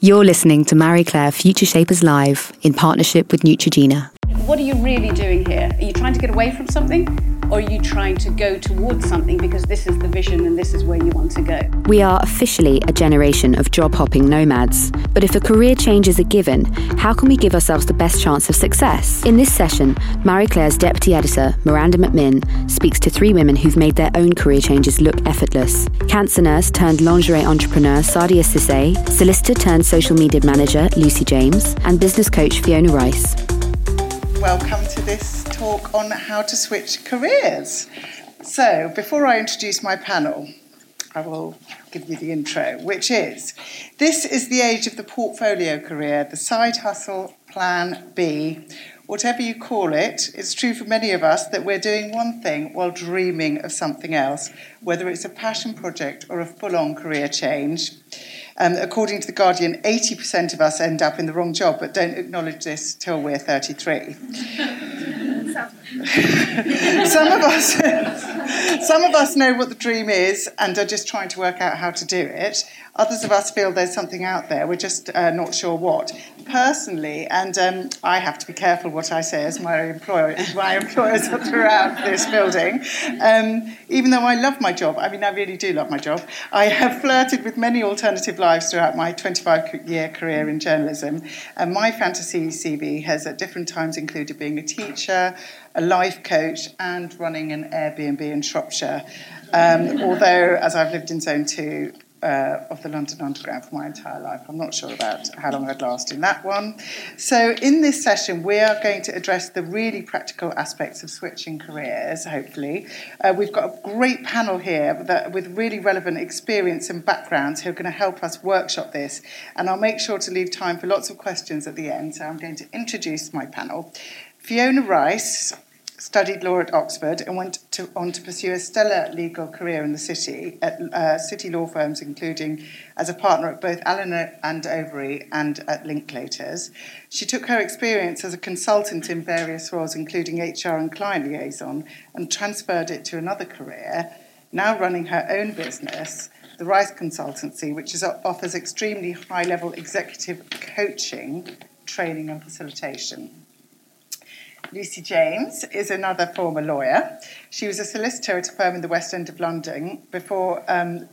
You're listening to Marie Claire Future Shapers Live in partnership with Neutrogena. What are you really doing here? Are you trying to get away from something? Or are you trying to go towards something because this is the vision and this is where you want to go? We are officially a generation of job hopping nomads. But if a career change is a given, how can we give ourselves the best chance of success? In this session, Marie Claire's deputy editor, Miranda McMinn, speaks to three women who've made their own career changes look effortless. Cancer nurse turned lingerie entrepreneur Sadia Sisay, solicitor turned social media manager Lucy James, and business coach Fiona Rice. Welcome to this talk on how to switch careers. So, before I introduce my panel, I will give you the intro, which is this is the age of the portfolio career, the side hustle plan B. Whatever you call it, it's true for many of us that we're doing one thing while dreaming of something else, whether it's a passion project or a full on career change. Um, according to The Guardian, 80% of us end up in the wrong job, but don't acknowledge this till we're 33. some of us some of us know what the dream is and are just trying to work out how to do it others of us feel there's something out there. We're just uh, not sure what. Personally and um, i have to be careful what i say as my employer my employers are throughout this building. Um, even though i love my job i mean i really do love my job i have flirted with many alternative lives throughout my 25 year career in journalism. And my fantasy cv has at different times included being a teacher a life coach, and running an Airbnb in Shropshire. Um, although, as I've lived in Zone 2 uh, of the London Underground for my entire life, I'm not sure about how long I'd last in that one. So, in this session, we are going to address the really practical aspects of switching careers, hopefully. Uh, we've got a great panel here that, with really relevant experience and backgrounds who are going to help us workshop this. And I'll make sure to leave time for lots of questions at the end. So, I'm going to introduce my panel. Fiona Rice studied law at Oxford and went to, on to pursue a stellar legal career in the city at uh, city law firms, including as a partner at both Allen and Overy and at Linklaters. She took her experience as a consultant in various roles, including HR and client liaison, and transferred it to another career, now running her own business. The Rice Consultancy, which is, offers extremely high level executive coaching, training, and facilitation. Lucy James is another former lawyer. She was a solicitor at a firm in the West End of London before. Um,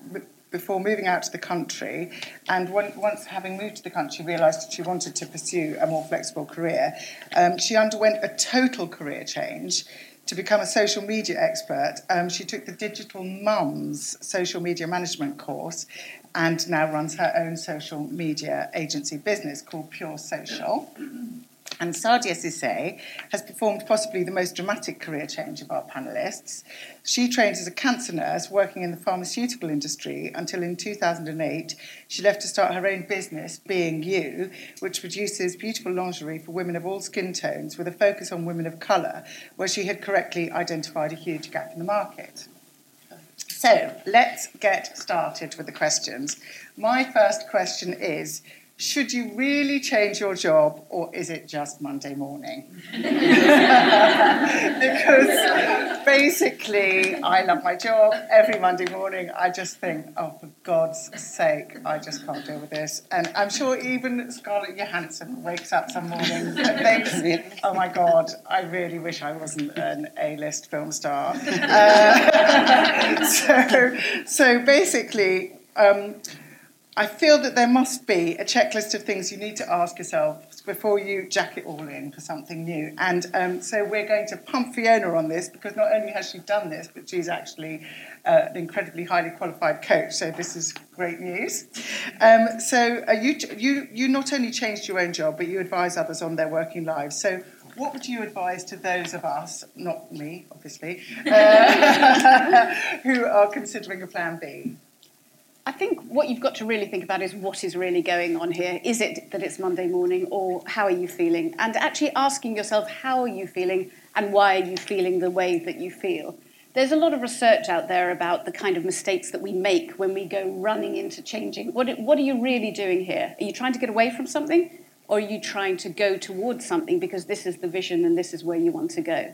before moving out to the country, and once having moved to the country, realised that she wanted to pursue a more flexible career. Um, she underwent a total career change to become a social media expert. Um, she took the Digital Mums social media management course and now runs her own social media agency business called Pure Social. And Sadia Sisay has performed possibly the most dramatic career change of our panelists. She trained as a cancer nurse working in the pharmaceutical industry until in 2008 she left to start her own business, Being You, which produces beautiful lingerie for women of all skin tones with a focus on women of colour, where she had correctly identified a huge gap in the market. So let's get started with the questions. My first question is should you really change your job or is it just Monday morning? because basically, I love my job. Every Monday morning, I just think, oh, for God's sake, I just can't deal with this. And I'm sure even Scarlett Johansson wakes up some morning and thinks, oh my God, I really wish I wasn't an A list film star. Uh, so, so basically, um, I feel that there must be a checklist of things you need to ask yourself before you jack it all in for something new. And um, so we're going to pump Fiona on this because not only has she done this, but she's actually uh, an incredibly highly qualified coach. So this is great news. Um, so uh, you, you, you not only changed your own job, but you advise others on their working lives. So what would you advise to those of us, not me, obviously, uh, who are considering a plan B? I think what you've got to really think about is what is really going on here. Is it that it's Monday morning or how are you feeling? And actually asking yourself, how are you feeling and why are you feeling the way that you feel? There's a lot of research out there about the kind of mistakes that we make when we go running into changing. What, what are you really doing here? Are you trying to get away from something or are you trying to go towards something because this is the vision and this is where you want to go?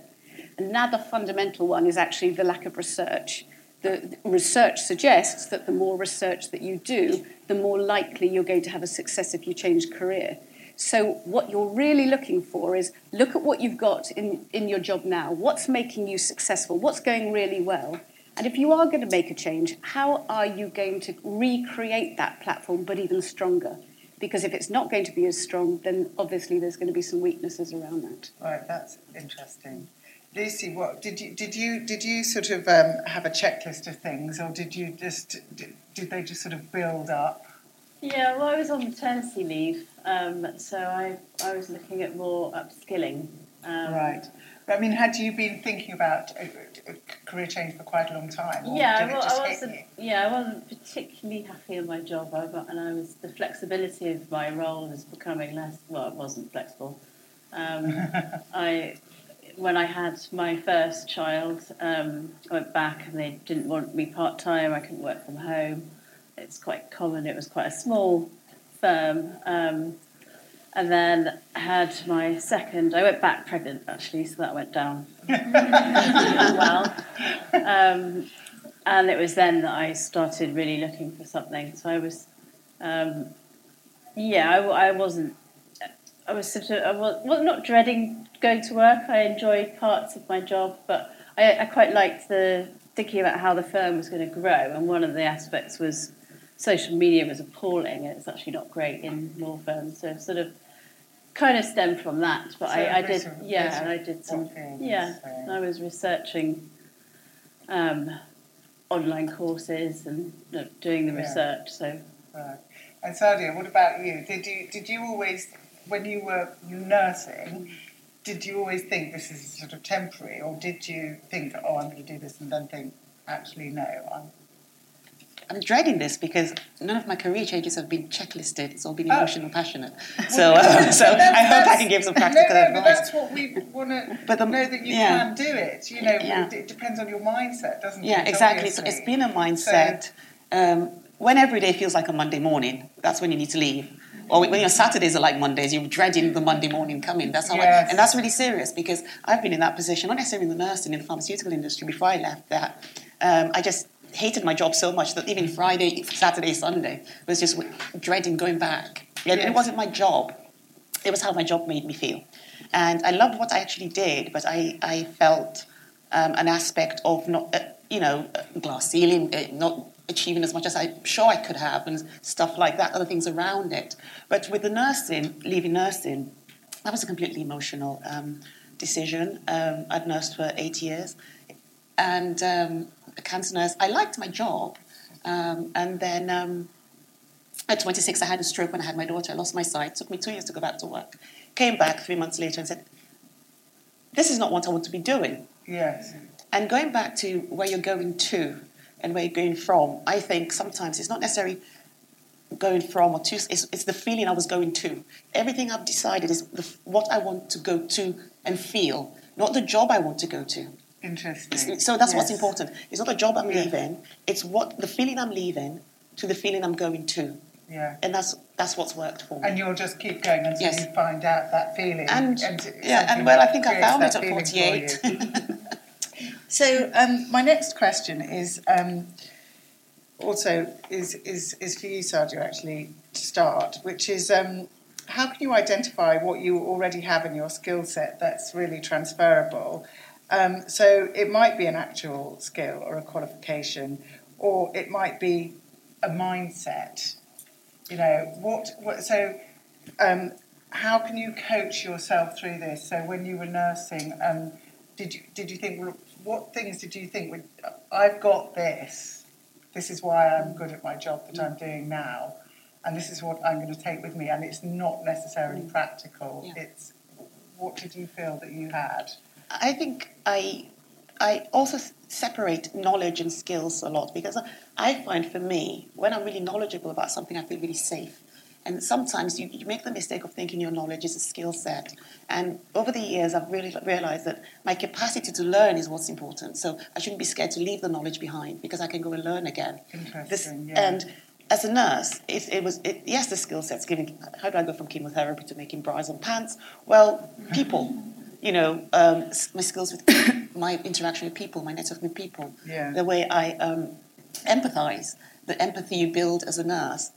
Another fundamental one is actually the lack of research the research suggests that the more research that you do, the more likely you're going to have a success if you change career. So, what you're really looking for is look at what you've got in, in your job now. What's making you successful? What's going really well? And if you are going to make a change, how are you going to recreate that platform but even stronger? Because if it's not going to be as strong, then obviously there's going to be some weaknesses around that. Right, that's interesting. Lucy, what did you did you did you sort of um, have a checklist of things, or did you just did, did they just sort of build up? Yeah, well, I was on maternity leave, um, so I I was looking at more upskilling. Um, right. But I mean, had you been thinking about a, a career change for quite a long time? yeah, well, I wasn't. Yeah, I wasn't particularly happy in my job, I and I was the flexibility of my role was becoming less. Well, it wasn't flexible. Um, I when I had my first child, um, I went back and they didn't want me part time. I couldn't work from home. It's quite common. It was quite a small firm. Um, and then I had my second. I went back pregnant actually, so that went down well. Um, and it was then that I started really looking for something. So I was, um, yeah, I, I wasn't I was sort of I was well, not dreading going to work. I enjoyed parts of my job, but I, I quite liked the thinking about how the firm was going to grow. And one of the aspects was social media was appalling, and it's actually not great in law firms. So sort of kind of stemmed from that. But so I, I did, yeah, and I did some, yeah, I was researching. Um, online courses and doing the research. So, right. And Sadia, what about you? Did you did you always when you were nursing, did you always think this is sort of temporary, or did you think, oh, I'm going to do this, and then think, actually, no, I'm I'm dreading this because none of my career changes have been checklisted. It's all been oh. emotional, oh. passionate. So, uh, so I hope I can give some practical no, no, advice. But that's what we want to know that you yeah. can do it. You know, yeah. it depends on your mindset, doesn't yeah, it? Yeah, exactly. So it's been a mindset. So, um, when every day feels like a Monday morning, that's when you need to leave or when your Saturdays are like Mondays, you're dreading the Monday morning coming. That's how, yes. I, and that's really serious because I've been in that position, not necessarily in the nursing, in the pharmaceutical industry before I left that. Um, I just hated my job so much that even Friday, Saturday, Sunday was just dreading going back. Yes. It wasn't my job; it was how my job made me feel, and I loved what I actually did, but I I felt um, an aspect of not. Uh, you know, glass ceiling, uh, not achieving as much as I'm sure I could have, and stuff like that, other things around it. But with the nursing, leaving nursing, that was a completely emotional um, decision. Um, I'd nursed for eight years, and um, a cancer nurse. I liked my job, um, and then um, at 26, I had a stroke when I had my daughter. I lost my sight. It took me two years to go back to work. Came back three months later and said, "This is not what I want to be doing." Yes. And going back to where you're going to, and where you're going from, I think sometimes it's not necessarily going from or to, it's, it's the feeling I was going to. Everything I've decided is the, what I want to go to and feel, not the job I want to go to. Interesting. So that's yes. what's important. It's not the job I'm yeah. leaving, it's what the feeling I'm leaving to the feeling I'm going to. Yeah. And that's that's what's worked for me. And you'll just keep going until yes. you find out that feeling. And, and yeah, and well, I think I found it at 48. So um, my next question is um, also is, is is for you, Sadia, actually to start, which is um, how can you identify what you already have in your skill set that's really transferable? Um, so it might be an actual skill or a qualification, or it might be a mindset. You know what? what so um, how can you coach yourself through this? So when you were nursing, um, did you did you think well, what things did you think? I've got this. This is why I'm good at my job that I'm doing now, and this is what I'm going to take with me. And it's not necessarily practical. Yeah. It's what did you feel that you had? I think I I also separate knowledge and skills a lot because I find for me when I'm really knowledgeable about something, I feel really safe. And sometimes you, you make the mistake of thinking your knowledge is a skill set. And over the years, I've really realized that my capacity to learn is what's important. So I shouldn't be scared to leave the knowledge behind because I can go and learn again. Interesting. This, yeah. And as a nurse, it, it was it, yes, the skill set's giving. How do I go from chemotherapy to making bras and pants? Well, people. you know, um, my skills with my interaction with people, my network with people, yeah. the way I um, empathize, the empathy you build as a nurse.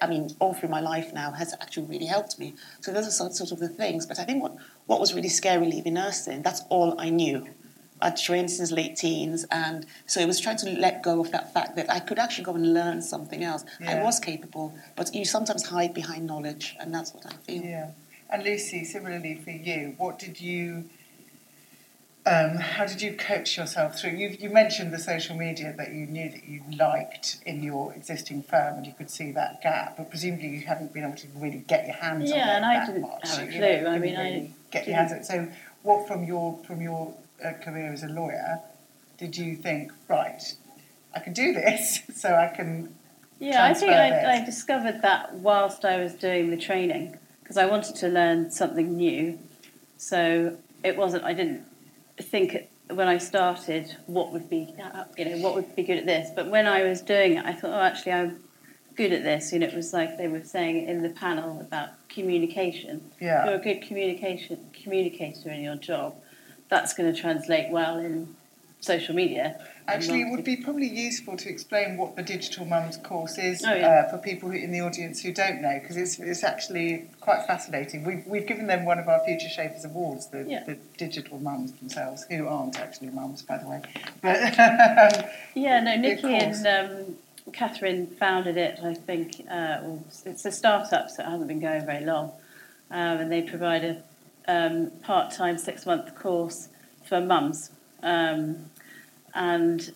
I mean, all through my life now has actually really helped me. So those are sort, sort of the things. But I think what, what was really scary leaving nursing, that's all I knew. I'd trained since late teens, and so it was trying to let go of that fact that I could actually go and learn something else. Yeah. I was capable, but you sometimes hide behind knowledge, and that's what I feel. Yeah. And Lucy, similarly for you, what did you, um, how did you coach yourself through? You, you mentioned the social media that you knew that you liked in your existing firm and you could see that gap, but presumably you haven't been able to really get your hands on it Yeah, and I didn't much. have a You know, clue. I mean, I get your didn't- hands on it. So, what from your from your uh, career as a lawyer did you think? Right, I can do this, so I can. Yeah, I think I. I discovered that whilst I was doing the training because I wanted to learn something new. So it wasn't. I didn't think when I started what would be you know what would be good at this. But when I was doing it, I thought, oh, actually, I'm good at this. You know, it was like they were saying in the panel about communication. Yeah. You're a good communication communicator in your job. That's going to translate well in social media. Actually, it would be probably useful to explain what the Digital Mums course is Oh, yeah. uh, for people who, in the audience who don't know, because it's, it's actually quite fascinating. We've, we've given them one of our Future Shapers Awards, the, Yeah. the digital mums themselves, who aren't actually mums, by the way. But, um, Yeah, no, Nikki and um, Catherine founded it, I think. Uh, well, it's a startup, so it hasn't been going very long. Um, and they provide a um, part time six month course for mums. Um, and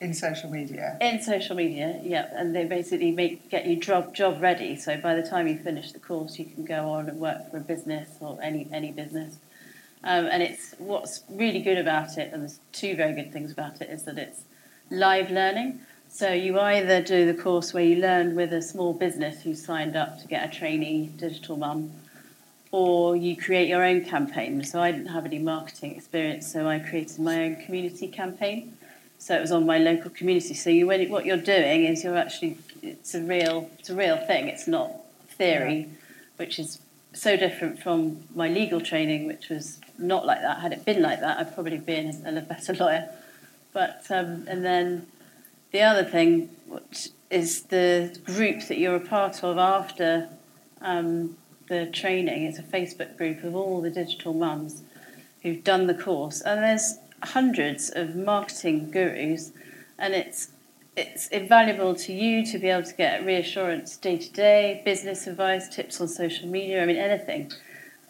in social media. in social media, yeah, and they basically make get you job job ready. So by the time you finish the course, you can go on and work for a business or any any business. Um, and it's what's really good about it, and there's two very good things about it, is that it's live learning. So you either do the course where you learn with a small business who signed up to get a trainee digital mum, or you create your own campaign. So I didn't have any marketing experience, so I created my own community campaign. So it was on my local community. So you, when, what you're doing is you're actually it's a real it's a real thing. It's not theory, which is so different from my legal training, which was not like that. Had it been like that, I'd probably been a better lawyer. But um, and then the other thing, which is the group that you're a part of after um, the training. It's a Facebook group of all the digital mums who've done the course, and there's hundreds of marketing gurus, and it's it's invaluable to you to be able to get reassurance day to day, business advice, tips on social media. I mean anything.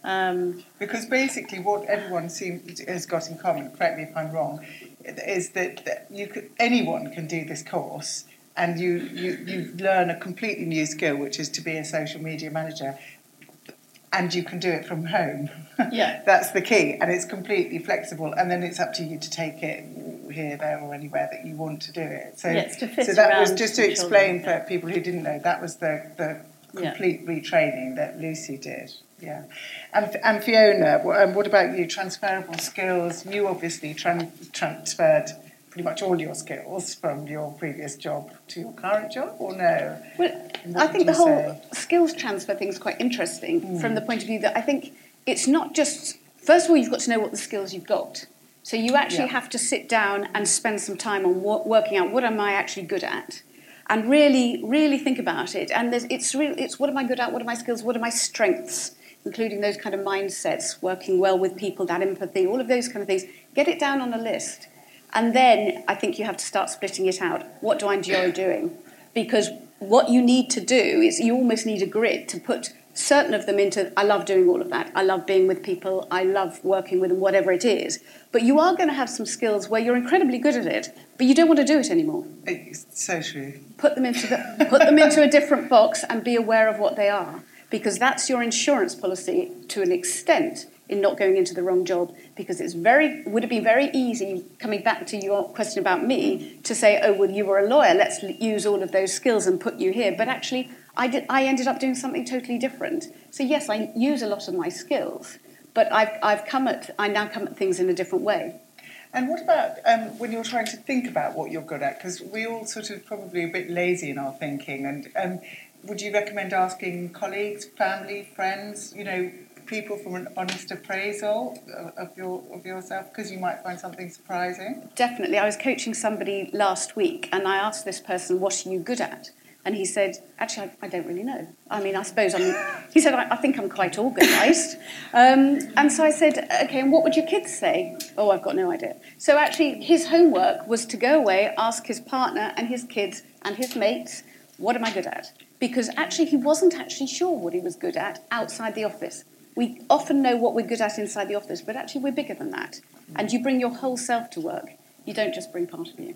Um, Because basically, what everyone seems has got in common, correct me if I'm wrong, is that, that you could, anyone can do this course, and you, you you learn a completely new skill, which is to be a social media manager, and you can do it from home. Yeah. that's the key, and it's completely flexible, and then it's up to you to take it here, there, or anywhere that you want to do it. So, Yeah, so that was just to explain for people who didn't know that was the the Yeah. complete retraining that Lucy did. Yeah. And, and Fiona, wh- um, what about you? Transferable skills. You obviously tran- transferred pretty much all your skills from your previous job to your current job, or no? Well, I think the whole say? skills transfer thing is quite interesting Hmm. from the point of view that I think it's not just, first of all, you've got to know what the skills you've got. So you actually Yeah. have to sit down and spend some time on wo- working out what am I actually good at, and really, really think about it. And there's, it's really, it's what am I good at? What are my skills? What are my strengths? Including those kind of mindsets, working well with people, that empathy, all of those kind of things. Get it down on a list, and then I think you have to start splitting it out. What do I enjoy doing? Because what you need to do is you almost need a grid to put certain of them into I love doing all of that. I love being with people. I love working with them, whatever it is. But you are going to have some skills where you're incredibly good at it, but you don't want to do it anymore. It's so true. Put them into the, put them into a different box and be aware of what they are, because that's your insurance policy to an extent in not going into the wrong job. Because it's very would it be very easy coming back to your question about me to say, oh well, you were a lawyer. Let's use all of those skills and put you here. But actually, I did. I ended up doing something totally different. So yes, I use a lot of my skills, but I've I've come at I now come at things in a different way. And what about um, when you're trying to think about what you're good at? Because we all sort of probably a bit lazy in our thinking. And um, would you recommend asking colleagues, family, friends? You know, people from an honest appraisal of your of yourself because you might find something surprising? Definitely. I was coaching somebody last week and I asked this person, What are you good at? And he said, Actually, I, I don't really know. I mean, I suppose I'm. He said, I, I think I'm quite organised. Um, and so I said, Okay, and what would your kids say? Oh, I've got no idea. So actually, his homework was to go away, ask his partner and his kids and his mates, What am I good at? Because actually, he wasn't actually sure what he was good at outside the office. We often know what we're good at inside the office, but actually, we're bigger than that. And you bring your whole self to work, you don't just bring part of you.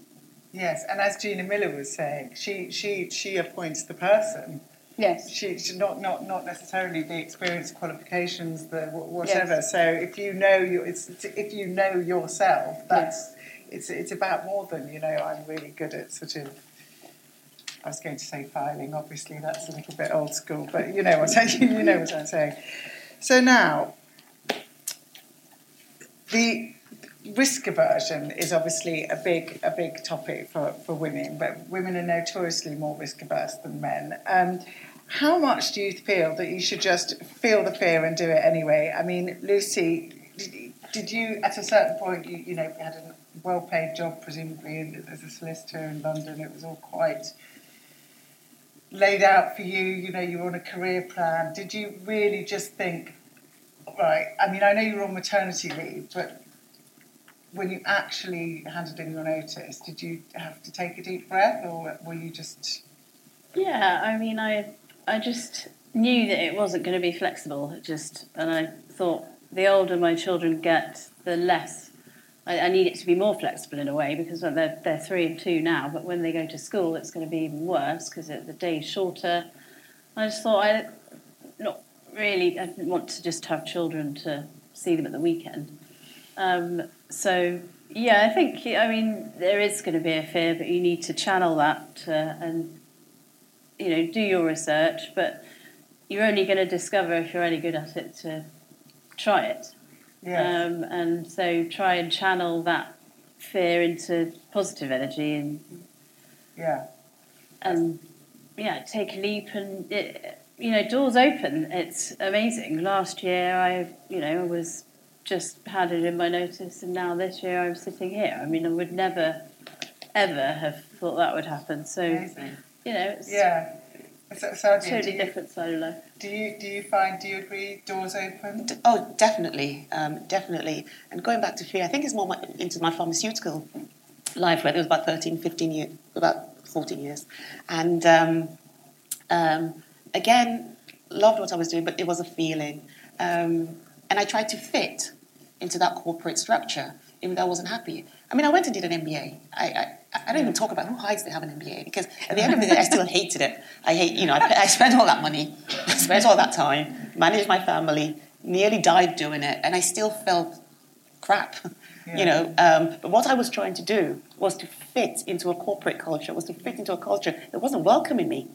Yes, and as Gina Miller was saying, she she she appoints the person. Yes. She, she not not not necessarily the experience, qualifications, the whatever. Yes. So if you know you, it's, if you know yourself, that's yes. it's it's about more than you know. I'm really good at sort of. I was going to say filing. Obviously, that's a little bit old school, but you know what I you know what I'm saying. So now, the risk aversion is obviously a big a big topic for, for women, but women are notoriously more risk averse than men. Um, how much do you feel that you should just feel the fear and do it anyway? I mean, Lucy, did, did you at a certain point you you know had a well paid job presumably as a solicitor in London? It was all quite laid out for you. You know, you were on a career plan. Did you really just think, right? I mean, I know you were on maternity leave, but when you actually handed in your notice, did you have to take a deep breath, or were you just? Yeah, I mean, I I just knew that it wasn't going to be flexible. It just, and I thought the older my children get, the less I, I, need it to be more flexible in a way because they're, they're three and two now, but when they go to school, it's going to be even worse because the day's shorter. I just thought I not really I didn't want to just have children to see them at the weekend. Um, so yeah, I think I mean there is going to be a fear, but you need to channel that and you know do your research. But you're only going to discover if you're any good at it to try it. Yes. Um, and so try and channel that fear into positive energy and yeah, and yeah, take a leap and it, you know doors open. It's amazing. Last year I you know was just had it in my notice, and now this year I'm sitting here. I mean, I would never ever have thought that would happen. So amazing. you know, it's yeah. So, so totally different solo. Do you do you find do you agree doors open? Oh, definitely, um, definitely. And going back to fear, I think it's more my, into my pharmaceutical life where it was about 13, 15 years, about 14 years, and um, um, again loved what I was doing, but it was a feeling, um, and I tried to fit into that corporate structure, even though I wasn't happy. I mean, I went and did an MBA. I, I I don't even talk about who hides they have an MBA because at the end of the day, I still hated it. I hate, you know, I, I spent all that money, I spent all that time, managed my family, nearly died doing it, and I still felt crap. Yeah. You know, um, but what I was trying to do was to fit into a corporate culture, was to fit into a culture that wasn't welcoming me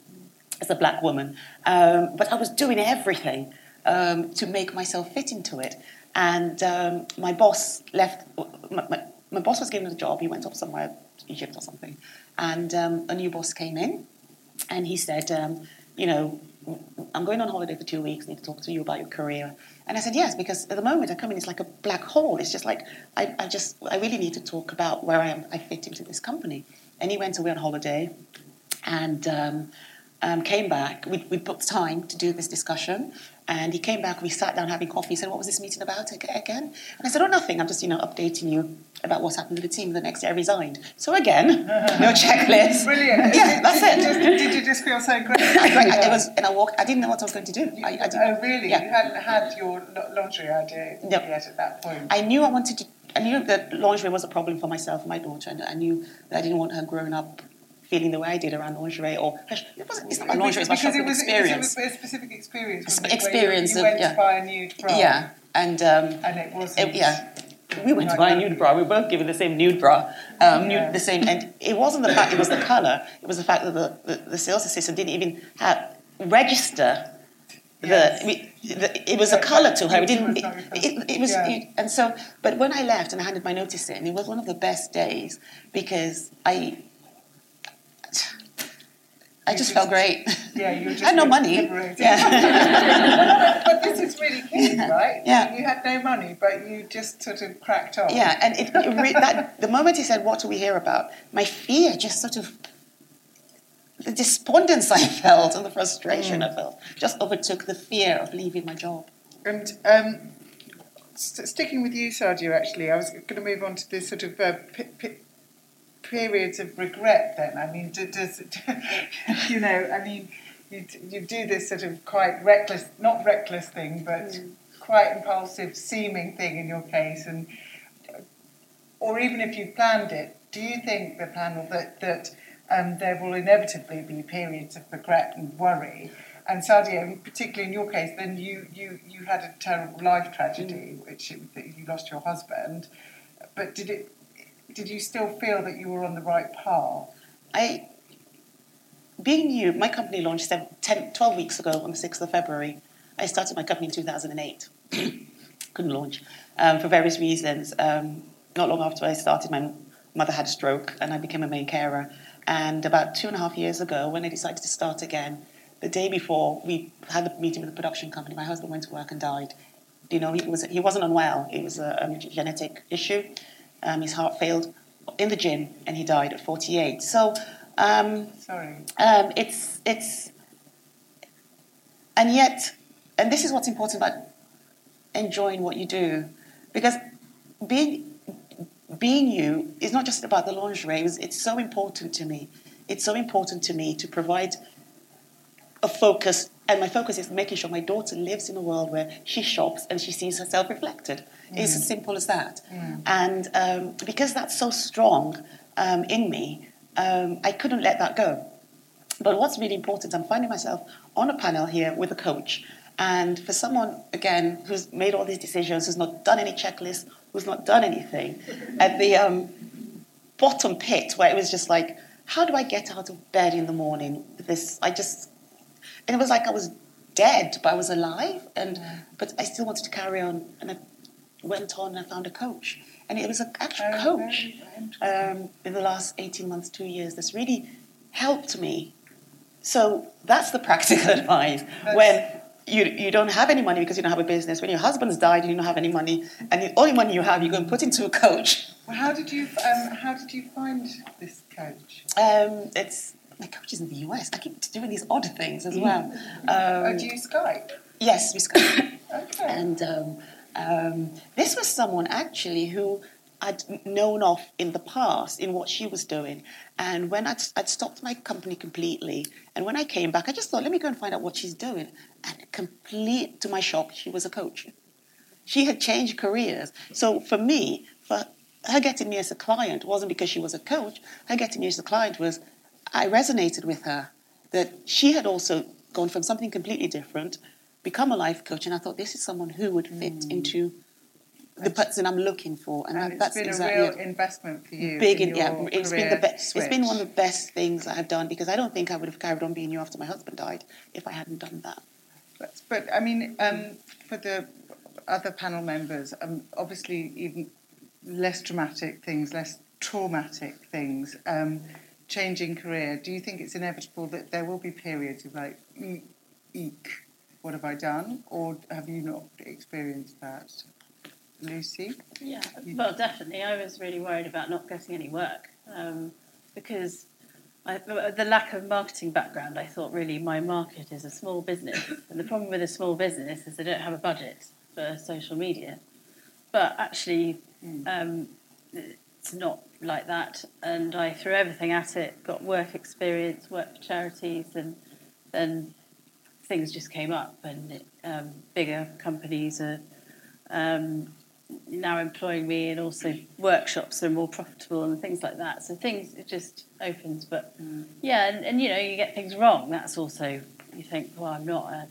as a black woman. Um, but I was doing everything um, to make myself fit into it. And um, my boss left. My, my, my boss was given a job. He went off somewhere Egypt or something. And um, a new boss came in and he said, um, you know, I'm going on holiday for two weeks, I need to talk to you about your career. And I said, yes, because at the moment I come in, it's like a black hole. It's just like, I, I just, I really need to talk about where I am, I fit into this company. And he went away on holiday and um, um, came back. We, we booked time to do this discussion. And he came back, we sat down having coffee. He said, What was this meeting about again? And I said, Oh, nothing. I'm just, you know, updating you about what's happened to the team. The next day I resigned. So again, no checklist. Brilliant. Yeah, that's did it. Just, did you just feel so great? I, it was, and I walked, I didn't know what I was going to do. I, I oh, really? Yeah. You hadn't had your laundry idea no. yet at that point? I knew I wanted to, I knew that lingerie was a problem for myself and my daughter. And I knew that I didn't want her growing up feeling the way I did around lingerie, or it wasn't, it's not my lingerie, it's my shopping it was, experience. It was a specific experience. Experience you, you went of, yeah. to buy a nude bra. Yeah, and um, and it was yeah. We went to buy a nude bra. We were both given the same nude bra, um, yeah. nude, the same, and it wasn't the fact it was the color. It was the fact that the, the, the sales assistant didn't even have register Yes. The, the, it was a colour to her. It didn't. It, it, it was, yeah. it, and so. But when I left and I handed my notice in, it was one of the best days because I I just, felt great. Yeah, you just I had no money. Yeah. but this is really key, right? Yeah. You had no money, but you just sort of cracked on. Yeah, and it, it re- that, the moment he said, "What do we hear about?" My fear just sort of the despondence I felt and the frustration I felt just overtook the fear of leaving my job. And um, st- sticking with you, Sadia, actually, I was going to move on to this sort of uh, p- p- periods of regret. Then, I mean, does you know? I mean, you you do this sort of quite reckless, not reckless thing, but quite impulsive seeming thing in your case, and or even if you planned it, do you think the panel that that um, there will inevitably be periods of regret and worry? And Sadia, particularly in your case, then you, you, you had a terrible life tragedy, which you lost your husband. But did it? Did you still feel that you were on the right path? I, being new, my company launched seven, 10, 12 weeks ago on the 6th of February. I started my company in 2008. Couldn't launch um, for various reasons. Um, not long after I started, my mother had a stroke and I became a main carer. And about two and a half years ago, when I decided to start again, the day before we had a meeting with the production company, my husband went to work and died. You know, he was he wasn't unwell. It was a, a genetic issue. Um, his heart failed in the gym, and he died at 48. So, um, Sorry. um, it's it's, and yet, and this is what's important about enjoying what you do, because being being you is not just about the lingerie. It's, it's so important to me. It's so important to me to provide a focus, and my focus is making sure my daughter lives in a world where she shops and she sees herself reflected. It's as simple as that. And um, because that's so strong um, in me, um, I couldn't let that go. But what's really important, I'm finding myself on a panel here with a coach. And for someone, again, who's made all these decisions, who's not done any checklists, who's not done anything, at the um, bottom pit where it was just like, how do I get out of bed in the morning? This, I just, and it was like I was dead, but I was alive, and but I still wanted to carry on. And I went on and found a coach, and it was an actual Oh, coach very um, in the last eighteen months, two years. That's really helped me. So that's the practical advice. when you, you don't have any money because you don't have a business, when your husband's died and you don't have any money, and the only money you have, you go and put into a coach. Well, how did you um, how did you find this coach? Um, it's my coach is in the US. I keep doing these odd things as well. oh, Um, do you Skype? yes, we Skype. Okay. And um, this was someone actually who I'd known of in the past in what she was doing. And when I'd, I'd stopped my company completely, and when I came back, I just thought, let me go and find out what she's doing. And complete to my shock, she was a coach. She had changed careers. So for me, for her getting me as a client wasn't because she was a coach. Her getting me as a client was I resonated with her that she had also gone from something completely different, become a life coach, and I thought this is someone who would fit into the person I'm looking for, and, and that's been exactly a real it. investment for you. Big, in yeah. It's been the best. It's been one of the best things I've done because I don't think I would have carried on being you after my husband died if I hadn't done that. But, but I mean, um, for the other panel members, um, obviously even less dramatic things, less traumatic things, um, changing career. Do you think it's inevitable that there will be periods of like, "E- eek, what have I done? Or have you not experienced that? Lucy? Yeah, well, definitely. I was really worried about not getting any work um, because I, the lack of marketing background. I thought really my market is a small business, and the problem with a small business is they don't have a budget for social media. But actually, um, it's not like that, and I threw everything at it. Got work experience, worked for charities, and then things just came up, and um, bigger companies are. Um, now employing me and also workshops are more profitable and things like that. So things it just opens. But yeah, and, and you know you get things wrong. That's also you think, well, I'm not a,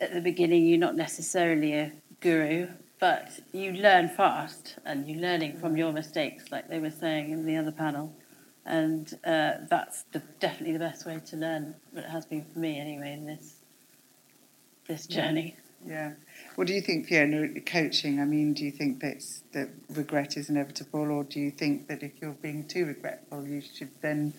at the beginning. You're not necessarily a guru, but you learn fast and you're learning from your mistakes, like they were saying in the other panel. And uh, that's the, definitely the best way to learn. But it has been for me anyway in this this journey. Yeah. What do you think, Fiona, coaching? I mean, do you think that's, that regret is inevitable, or do you think that if you're being too regretful, you should then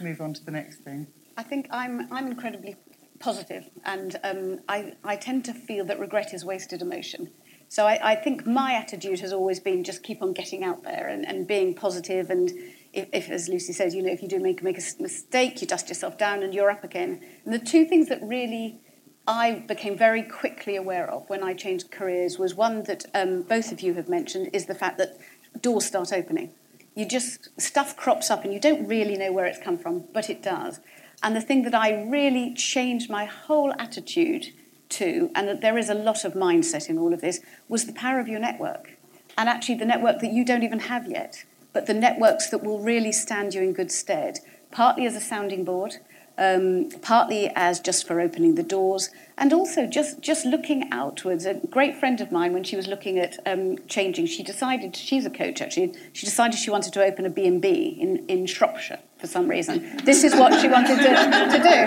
move on to the next thing? I think I'm I'm incredibly positive, and um, I, I tend to feel that regret is wasted emotion. So I, I, think my attitude has always been just keep on getting out there and, and being positive and if, if, as Lucy says, you know, if you do make, make a mistake, you dust yourself down and you're up again. And the two things that really I became very quickly aware of when I changed careers was one that um, both of you have mentioned is the fact that doors start opening. You just, stuff crops up and you don't really know where it's come from, but it does. And the thing that I really changed my whole attitude to, and that there is a lot of mindset in all of this, was the power of your network. And actually, the network that you don't even have yet but the networks that will really stand you in good stead, partly as a sounding board, um, partly as just for opening the doors, and also just, just looking outwards. A great friend of mine, when she was looking at um, changing, she decided, she's a coach actually, she decided she wanted to open a B&B in, in Shropshire for some reason. This is what she wanted to, to do.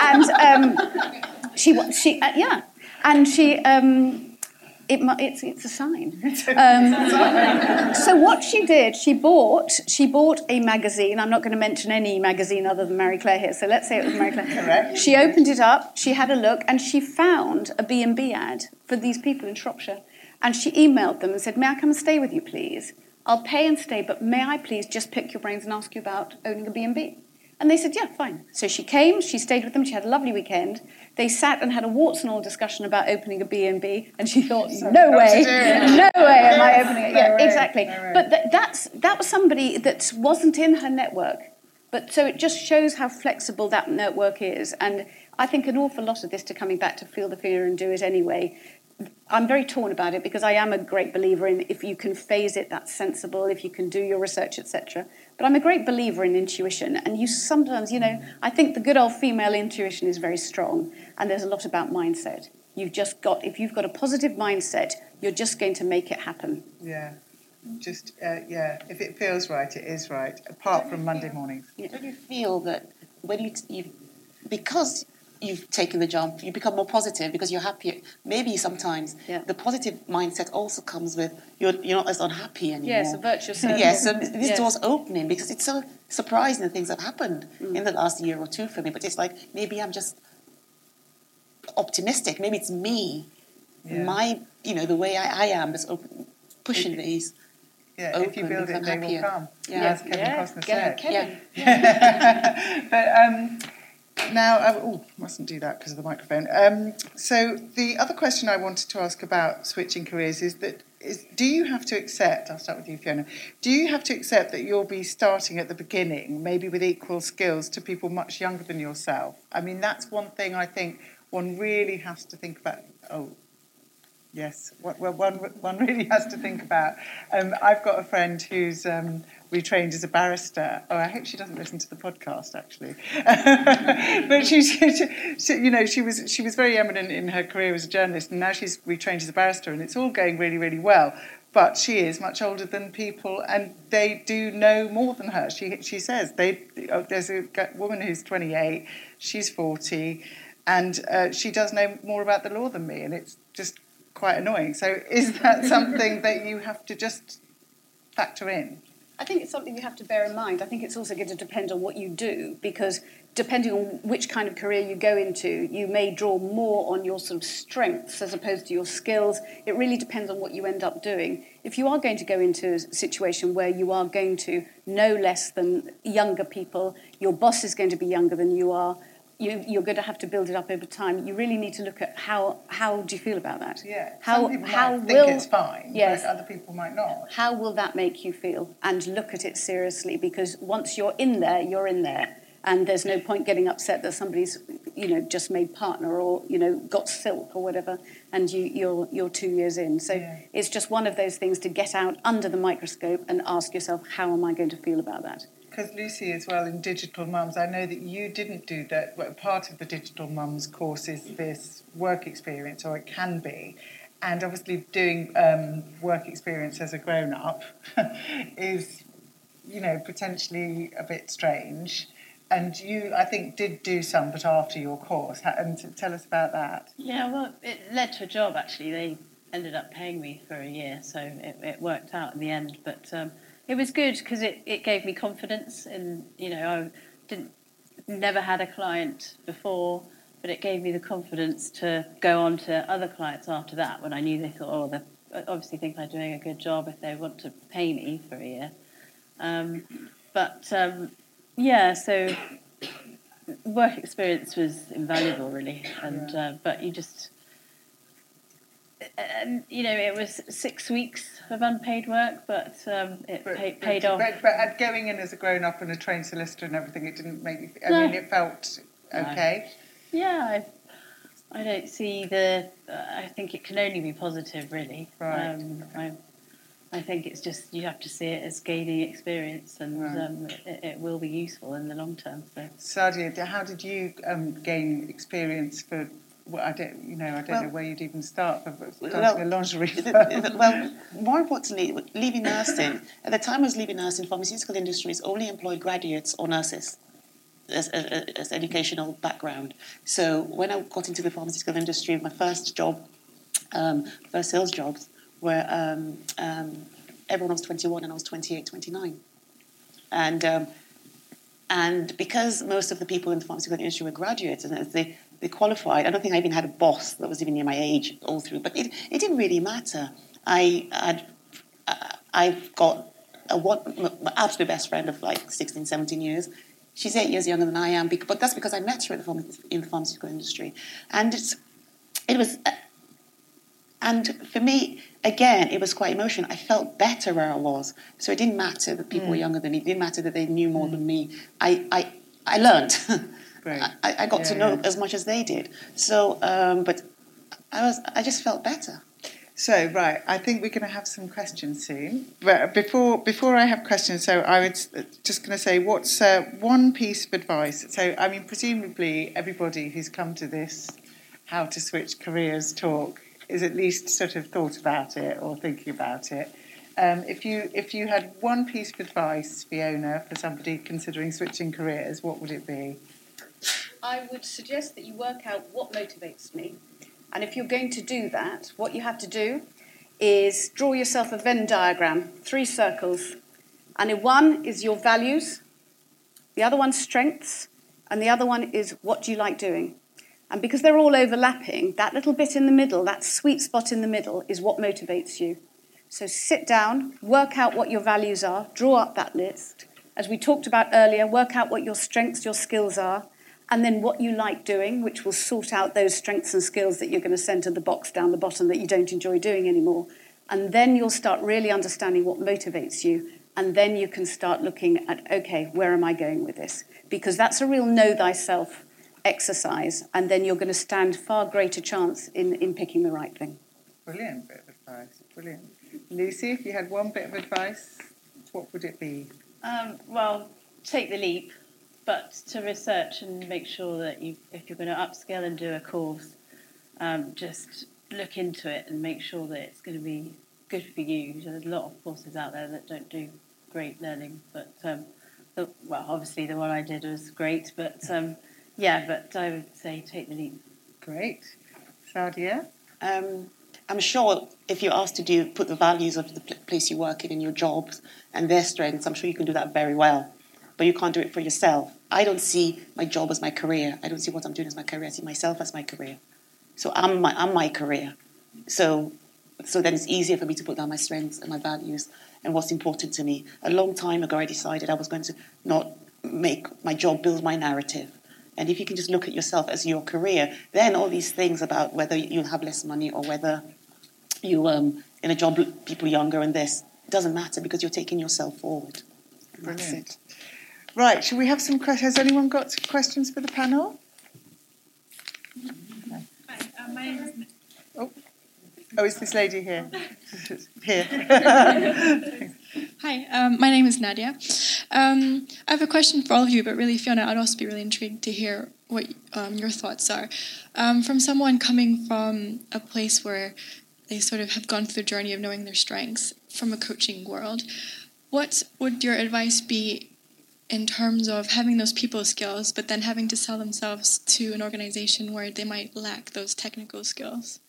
And um, she, she uh, yeah, and she... It, it's, it's a sign. Um, so what she did, she bought she bought a magazine. I'm not going to mention any magazine other than Marie Claire here. So let's say it was Marie Claire. Correct. She opened it up. She had a look, and she found a B and B ad for these people in Shropshire. And she emailed them and said, "May I come and stay with you, please? I'll pay and stay, but may I please just pick your brains and ask you about owning a B and they said, "Yeah, fine." So she came. She stayed with them. She had a lovely weekend they sat and had a warts and all discussion about opening a B&B, and she thought, no way, no way am I opening it. No yeah, way, exactly. No but th- that's, that was somebody that wasn't in her network. But so it just shows how flexible that network is. And I think an awful lot of this to coming back to feel the fear and do it anyway I'm very torn about it because I am a great believer in if you can phase it, that's sensible, if you can do your research, etc. But I'm a great believer in intuition. And you sometimes, you know, I think the good old female intuition is very strong. And there's a lot about mindset. You've just got, if you've got a positive mindset, you're just going to make it happen. Yeah. Just, uh, yeah, if it feels right, it is right, apart from Monday mornings. Yeah. Don't you feel that when you, you because you've taken the jump, you become more positive because you're happier. Maybe sometimes yeah. the positive mindset also comes with you're, you're not as unhappy anymore. Yes, a virtuous circle. Yes, so this yes. door's opening because it's so surprising the things that have happened mm. in the last year or two for me. But it's like maybe I'm just optimistic. Maybe it's me, yeah. my, you know, the way I, I am, just open, pushing these. Yeah, open if you build it, they happier. will come. Yeah, as Kevin yeah. Costner said. Kevin. Yeah. but um, now, uh, oh, mustn't do that because of the microphone. Um, so the other question I wanted to ask about switching careers is that is, do you have to accept? I'll start with you, Fiona. Do you have to accept that you'll be starting at the beginning, maybe with equal skills to people much younger than yourself? I mean, that's one thing I think one really has to think about. Oh, yes, well, one one really has to think about. Um, I've got a friend who's um, retrained as a barrister. Oh, I hope she doesn't listen to the podcast, actually. but she, she, she, you know, she was she was very eminent in her career as a journalist, and now she's retrained as a barrister, and it's all going really, really well. But she is much older than people, and they do know more than her. She she says they. Oh, there's a woman who's 28, she's 40, and uh, she does know more about the law than me, and it's just quite annoying. So, is that something that you have to just factor in? I think it's something you have to bear in mind. I think it's also going to depend on what you do because depending on which kind of career you go into, you may draw more on your sort of strengths as opposed to your skills. It really depends on what you end up doing. If you are going to go into a situation where you are going to know less than younger people, your boss is going to be younger than you are, you, you're going to have to build it up over time. You really need to look at how how do you feel about that? Yeah. How how might will, think it's fine, yes, other people might not. How will that make you feel? And look at it seriously because once you're in there, you're in there. And there's no point getting upset that somebody's, you know, just made partner or, you know, got silk or whatever, and you, you're you're two years in. So yeah. it's just one of those things to get out under the microscope and ask yourself, how am I going to feel about that? Because Lucy as well in Digital Mums, I know that you didn't do that. Part of the Digital Mums course is this work experience, or it can be. And obviously, doing um, work experience as a grown up is, you know, potentially a bit strange. And you, I think, did do some, but after your course. And tell us about that. Yeah, well, it led to a job actually. They ended up paying me for a year, so it, it worked out in the end. But um, it was good because it, it gave me confidence and you know I didn't never had a client before but it gave me the confidence to go on to other clients after that when I knew they thought, oh, they obviously think I'm doing a good job if they want to pay me for a year. Um, but um, yeah, so work experience was invaluable, really, and uh, but you just and you know, it was six weeks of unpaid work, but um, it But, pay, but, paid off. but, but going in as a grown up and a trained solicitor and everything, it didn't make you. I No. mean, it felt okay. Yeah, I, I don't see the. Uh, I think it can only be positive, really. Right. Um, I, I think it's just you have to see it as gaining experience, and Right. um, it, it will be useful in the long term. So. Sadia, how did you um, gain experience for? Well, I don't, you know, I don't Well- know where you'd even start Well, a lingerie. Is well, more importantly, leaving nursing. At the time I was leaving nursing, pharmaceutical industries only employed graduates or nurses as, as, as educational background. So when I got into the pharmaceutical industry, my first job, um, first sales jobs, were um, um, everyone was 21 and I was 28, 29. And um, and because most of the people in the pharmaceutical industry were graduates and as they, they qualified, I don't think I even had a boss that was even near my age all through. But it, it didn't really matter. I had, uh, I've got a one, my absolute best friend of like 16, 17 years. She's eight years younger than I am, but that's because I met her in the, pharma, in the pharmaceutical industry. And it's, it was, uh, and for me, again, it was quite emotional. I felt better where I was. So it didn't matter that people were mm. younger than me. It didn't matter that they knew more mm. than me. I, I, I learned. Great. I, I got to know yeah. as much as they did. So, um, but I was, I just felt better. So right, I think we're going to have some questions soon. But before before I have questions, so I was just going to say, what's uh, one piece of advice? So I mean, presumably everybody who's come to this how to switch careers talk is at least sort of thought about it or thinking about it. Um, if you if you had one piece of advice, Fiona, for somebody considering switching careers, what would it be? I would suggest that you work out what motivates me. And if you're going to do that, what you have to do is draw yourself a Venn diagram, three circles. And in one is your values, the other one's strengths, and the other one is what do you like doing. And because they're all overlapping, that little bit in the middle, that sweet spot in the middle, is what motivates you. So sit down, work out what your values are, draw up that list. As we talked about earlier, work out what your strengths, your skills are, and then what you like doing, which will sort out those strengths and skills that you're going to send to the box down the bottom that you don't enjoy doing anymore. And then you'll start really understanding what motivates you. And then you can start looking at, okay, where am I going with this? Because that's a real know thyself exercise. And then you're going to stand far greater chance in, in picking the right thing. Brilliant bit of advice. Brilliant. Lucy, if you had one bit of advice, what would it be? Um, well, take the leap, but to research and make sure that you, if you're going to upskill and do a course, um, just look into it and make sure that it's going to be good for you. There's a lot of courses out there that don't do great learning, but um, the, well, obviously the one I did was great, but um, yeah, but I would say take the leap. Great. Sadia? Um, I'm sure if you're asked to do put the values of the place you work in in your jobs and their strengths, I'm sure you can do that very well. But you can't do it for yourself. I don't see my job as my career. I don't see what I'm doing as my career. I see myself as my career. So I'm my I'm my career. So so then it's easier for me to put down my strengths and my values and what's important to me. A long time ago, I decided I was going to not make my job build my narrative. And if you can just look at yourself as your career, then all these things about whether you'll have less money or whether you um, in a job people younger and this doesn't matter because you're taking yourself forward. And that's Brilliant. Right, should we have some questions? Has anyone got questions for the panel? Hi, uh, my name is Oh, is this lady here? here. Hi, um, my name is Nadia. Um, I have a question for all of you, but really, Fiona, I'd also be really intrigued to hear what um, your thoughts are. Um, from someone coming from a place where they sort of have gone through the journey of knowing their strengths from a coaching world, what would your advice be in terms of having those people skills, but then having to sell themselves to an organization where they might lack those technical skills?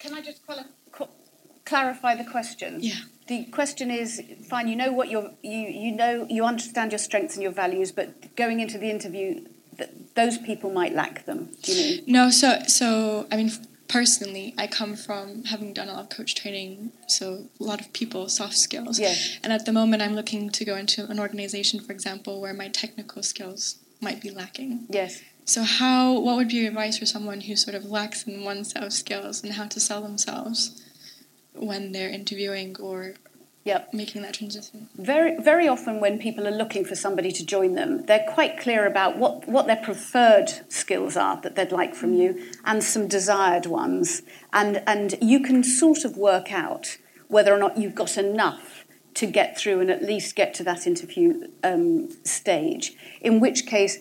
Can I just quali- qu- clarify the question? Yeah. The question is fine. You know what your you you know you understand your strengths and your values, but going into the interview, that those people might lack them? Do you mean? No, so so I mean personally, I come from having done a lot of coach training, so a lot of people soft skills. Yeah. And at the moment, I'm looking to go into an organization, for example, where my technical skills might be lacking. Yes. So how what would be your advice for someone who sort of lacks in one set of skills and how to sell themselves when they're interviewing or Yep. making that transition? Very, very often when people are looking for somebody to join them, they're quite clear about what, what their preferred skills are that they'd like from you and some desired ones. And, and you can sort of work out whether or not you've got enough to get through and at least get to that interview um, stage. In which case,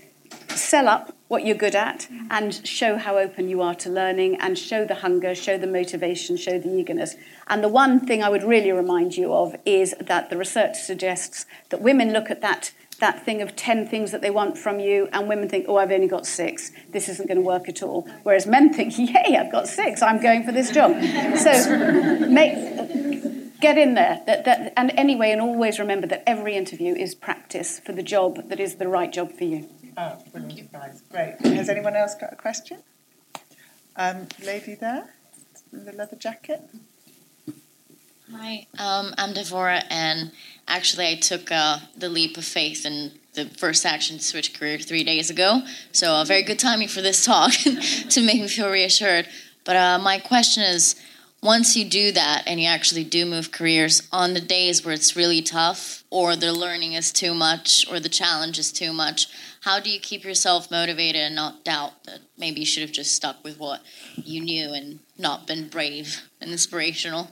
sell up what you're good at and show how open you are to learning and show the hunger, show the motivation, show the eagerness. And the one thing I would really remind you of is that the research suggests that women look at that that thing of 10 things that they want from you and women think oh I've only got 6 this isn't going to work at all. Whereas men think yay I've got 6 I'm going for this job. So make get in there. That, that, and anyway and always remember that every interview is practice for the job that is the right job for you Oh, brilliant. Great. Has anyone else got a question? Um, lady there in the leather jacket. Hi, um, I'm Devora, and actually, I took uh, the leap of faith and the first action to switch career three days ago. So, uh, very good timing for this talk to make me feel reassured. But uh, my question is once you do that and you actually do move careers on the days where it's really tough, or the learning is too much, or the challenge is too much, how do you keep yourself motivated and not doubt that maybe you should have just stuck with what you knew and not been brave and inspirational?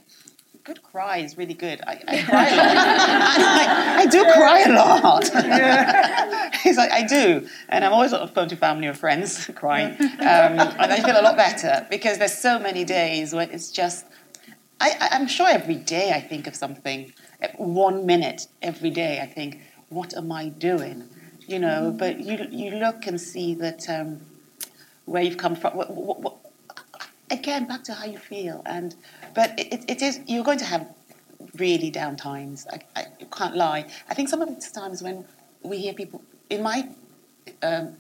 Good cry is really good. I, I cry a lot. I, I, do cry a lot. Yeah. He's like, I do. And I'm always on phone to family or friends crying. Um, and I feel a lot better because there's so many days when it's just, I, I'm sure every day I think of something. One minute every day I think, what am I doing? You know, but you, you look and see that um, where you've come from. What, what, what, again, back to how you feel. And but it, it is you're going to have really down times. I, I can't lie. I think some of the times when we hear people in my um,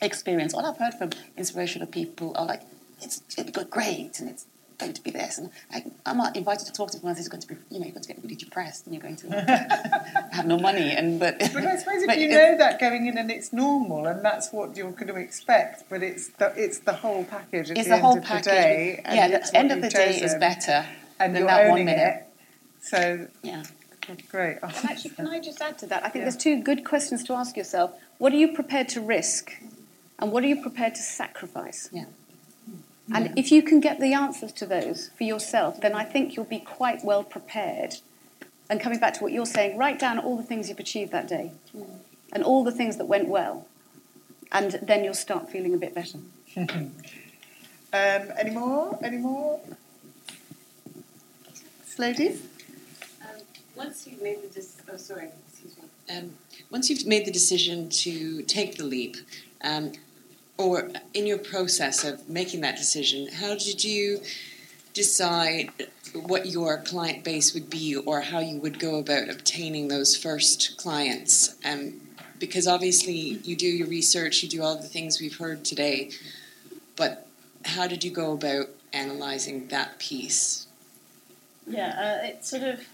experience, all I've heard from inspirational people are like, "It's it's great," and it's going to be this, and I, am not invited to talk to someone who's going to be, you know, you're going to get really depressed, and you're going to have no money, and but. But I suppose if you know that going in, and it's normal, and that's what you're going to expect, but it's the it's the whole package. At it's the, the whole end package. Of the day, yeah, the end of the day is better and than you're that one minute. It. So yeah. Great. And actually, can I just add to that? I think yeah. there's two good questions to ask yourself. What are you prepared to risk? And what are you prepared to sacrifice? Yeah. And yeah. if you can get the answers to those for yourself, then I think you'll be quite well prepared. And coming back to what you're saying, write down all the things you've achieved that day mm. and all the things that went well. And then you'll start feeling a bit better. um, any more? Any more? Ladies? Um, once you've made the decision, oh, sorry, excuse me. Um, once you've made the decision to take the leap, um, or in your process of making that decision, how did you decide what your client base would be or how you would go about obtaining those first clients? Um, because obviously you do your research, you do all the things we've heard today, but how did you go about analyzing that piece? Yeah, uh, it sort of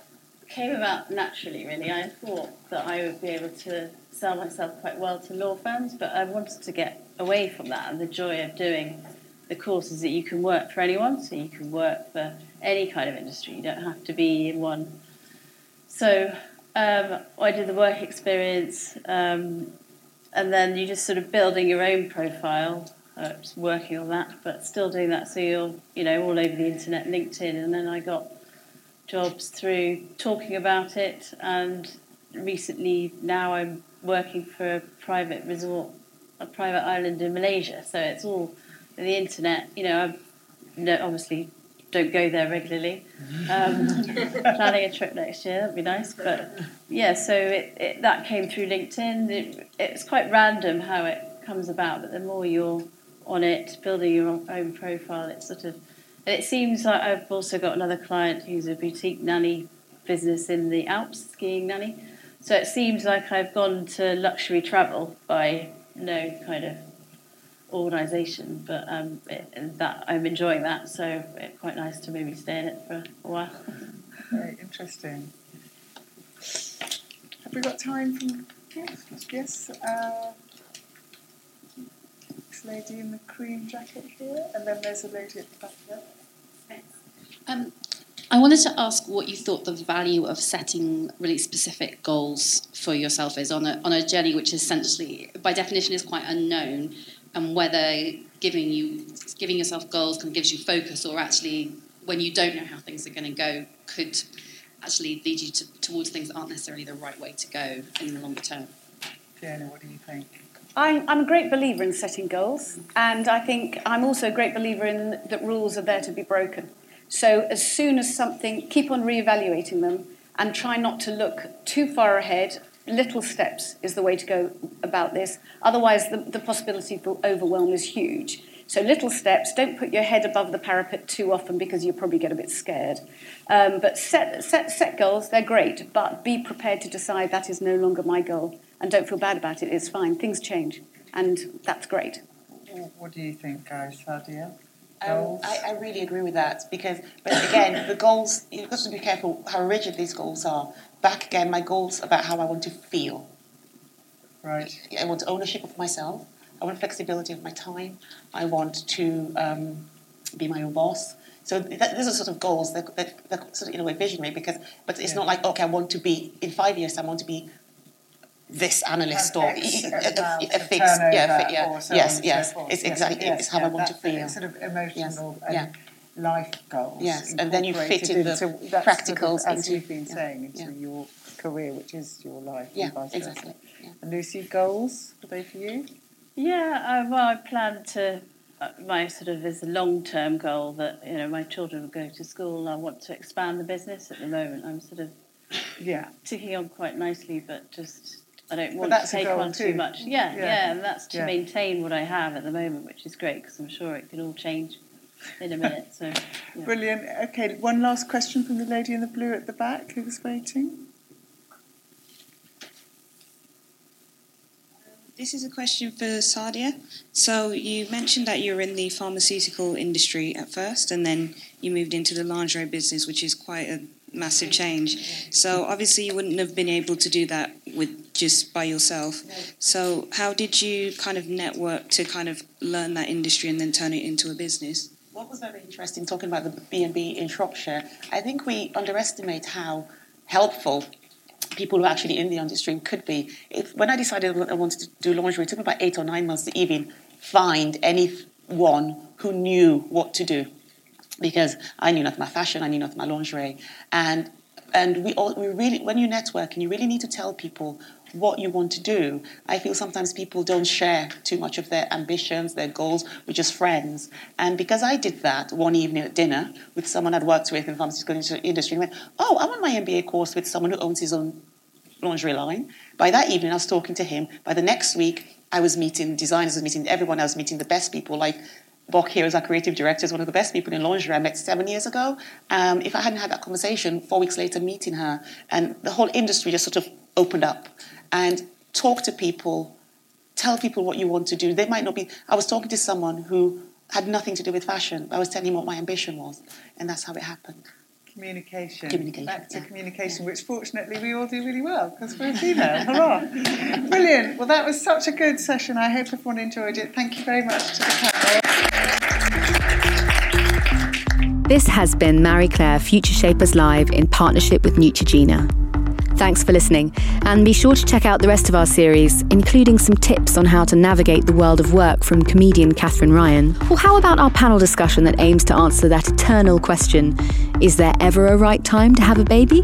came about naturally, really. I thought that I would be able to sell myself quite well to law firms, but I wanted to get away from that and the joy of doing the course is that you can work for anyone, so you can work for any kind of industry. You don't have to be in one. So um, I did the work experience, um, and then you're just sort of building your own profile. Uh, just working on that, but still doing that. So you're, you know, all over the internet, LinkedIn, and then I got jobs through talking about it. And recently, now I'm working for a private resort, a private island in Malaysia. So it's all the internet. You know, I no, obviously don't go there regularly. Um, planning a trip next year, that'd be nice. But yeah, so it, it that came through LinkedIn. It, it's quite random how it comes about, but the more you're on it, building your own profile, it's sort of. And it seems like I've also got another client who's a boutique nanny business in the Alps, skiing nanny. So it seems like I've gone to luxury travel by no kind of organisation, but um, it, that I'm enjoying that, so it's quite nice to maybe stay in it for a while. Very interesting. Have we got time for yes? Yes. Uh, this lady in the cream jacket here, and then there's a lady at the back there. Um, I wanted to ask what you thought the value of setting really specific goals for yourself is on a on a journey which essentially, by definition, is quite unknown, and whether giving you giving yourself goals kind of gives you focus, or actually, when you don't know how things are going to go, could actually lead you to, towards things that aren't necessarily the right way to go in the longer term. Fiona, what do you think? I'm, I'm a great believer in setting goals, and I think I'm also a great believer in that rules are there to be broken. So as soon as something, keep on re-evaluating them and try not to look too far ahead. Little steps is the way to go about this. Otherwise, the, the possibility for overwhelm is huge. So little steps. Don't put your head above the parapet too often because you'll probably get a bit scared. Um, but set, set, set goals. They're great, but be prepared to decide that is no longer my goal, and don't feel bad about it. It's fine. Things change, and that's great. What do you think, guys? Sadia? Um, I, I, really agree with that because, but again, the goals, you've got to be careful how rigid these goals are. Back again, my goals about how I want to feel. Right. I want ownership of myself. I want flexibility of my time. I want to um, be my own boss. So that, these are sort of goals that, that, that sort of in a way visionary because, but it's yeah. not like okay, I want to be in five years. I want to be this analyst or a, fixed, yeah, yeah, yes, yes, so it's exactly yes, it's how I want to feel. Sort of emotional yes, yeah. life goals. Yes, and then you fit in the practicals sort of, as you've been saying into yeah. your career, which is your life. Yeah, exactly. Yeah. And Lucy, goals are they for you? Yeah, I, well, I plan to. Uh, my sort of is a long-term goal that you know my children will go to school. I want to expand the business. At the moment, I'm sort of yeah ticking on quite nicely, but just I don't want to take on too. too much. Yeah, yeah, yeah, and that's to yeah. maintain what I have at the moment, which is great because I'm sure it can all change in a minute. So yeah. brilliant. Okay, one last question from the lady in the blue at the back who was waiting. This is a question for Sadia. So you mentioned that you were in the pharmaceutical industry at first, and then you moved into the lingerie business, which is quite a massive change. So obviously you wouldn't have been able to do that with just by yourself. So how did you kind of network to kind of learn that industry and then turn it into a business? What was very interesting talking about the B&B in Shropshire, I think we underestimate how helpful people who are actually in the industry could be. If, when I decided I wanted to do lingerie, it took me about eight or nine months to even find anyone who knew what to do because I knew nothing about fashion, I knew nothing about lingerie, and and we all we really when you network and you really need to tell people what you want to do. I feel sometimes people don't share too much of their ambitions, their goals with just friends. And because I did that one evening at dinner with someone I'd worked with in the pharmaceutical industry, and went, "Oh, I'm on my MBA course with someone who owns his own lingerie line." By that evening, I was talking to him. By the next week, I was meeting designers, I was meeting everyone. I was meeting the best people like Bock here as our creative director is one of the best people in lingerie I met seven years ago. Um, if I hadn't had that conversation, four weeks later, meeting her, and the whole industry just sort of opened up and talk to people, tell people what you want to do. They might not be. I was talking to someone who had nothing to do with fashion. I was telling him what my ambition was, and that's how it happened. Communication. Communication. Back to yeah. communication, which fortunately we all do really well because we're female. Hurrah! Brilliant. Well, that was such a good session. I hope everyone enjoyed it. Thank you very much to the panel. This has been Marie Claire Future Shapers Live in partnership with Neutrogena. Thanks for listening, and be sure to check out the rest of our series, including some tips on how to navigate the world of work from comedian Katherine Ryan. Or how about our panel discussion that aims to answer that eternal question is there ever a right time to have a baby?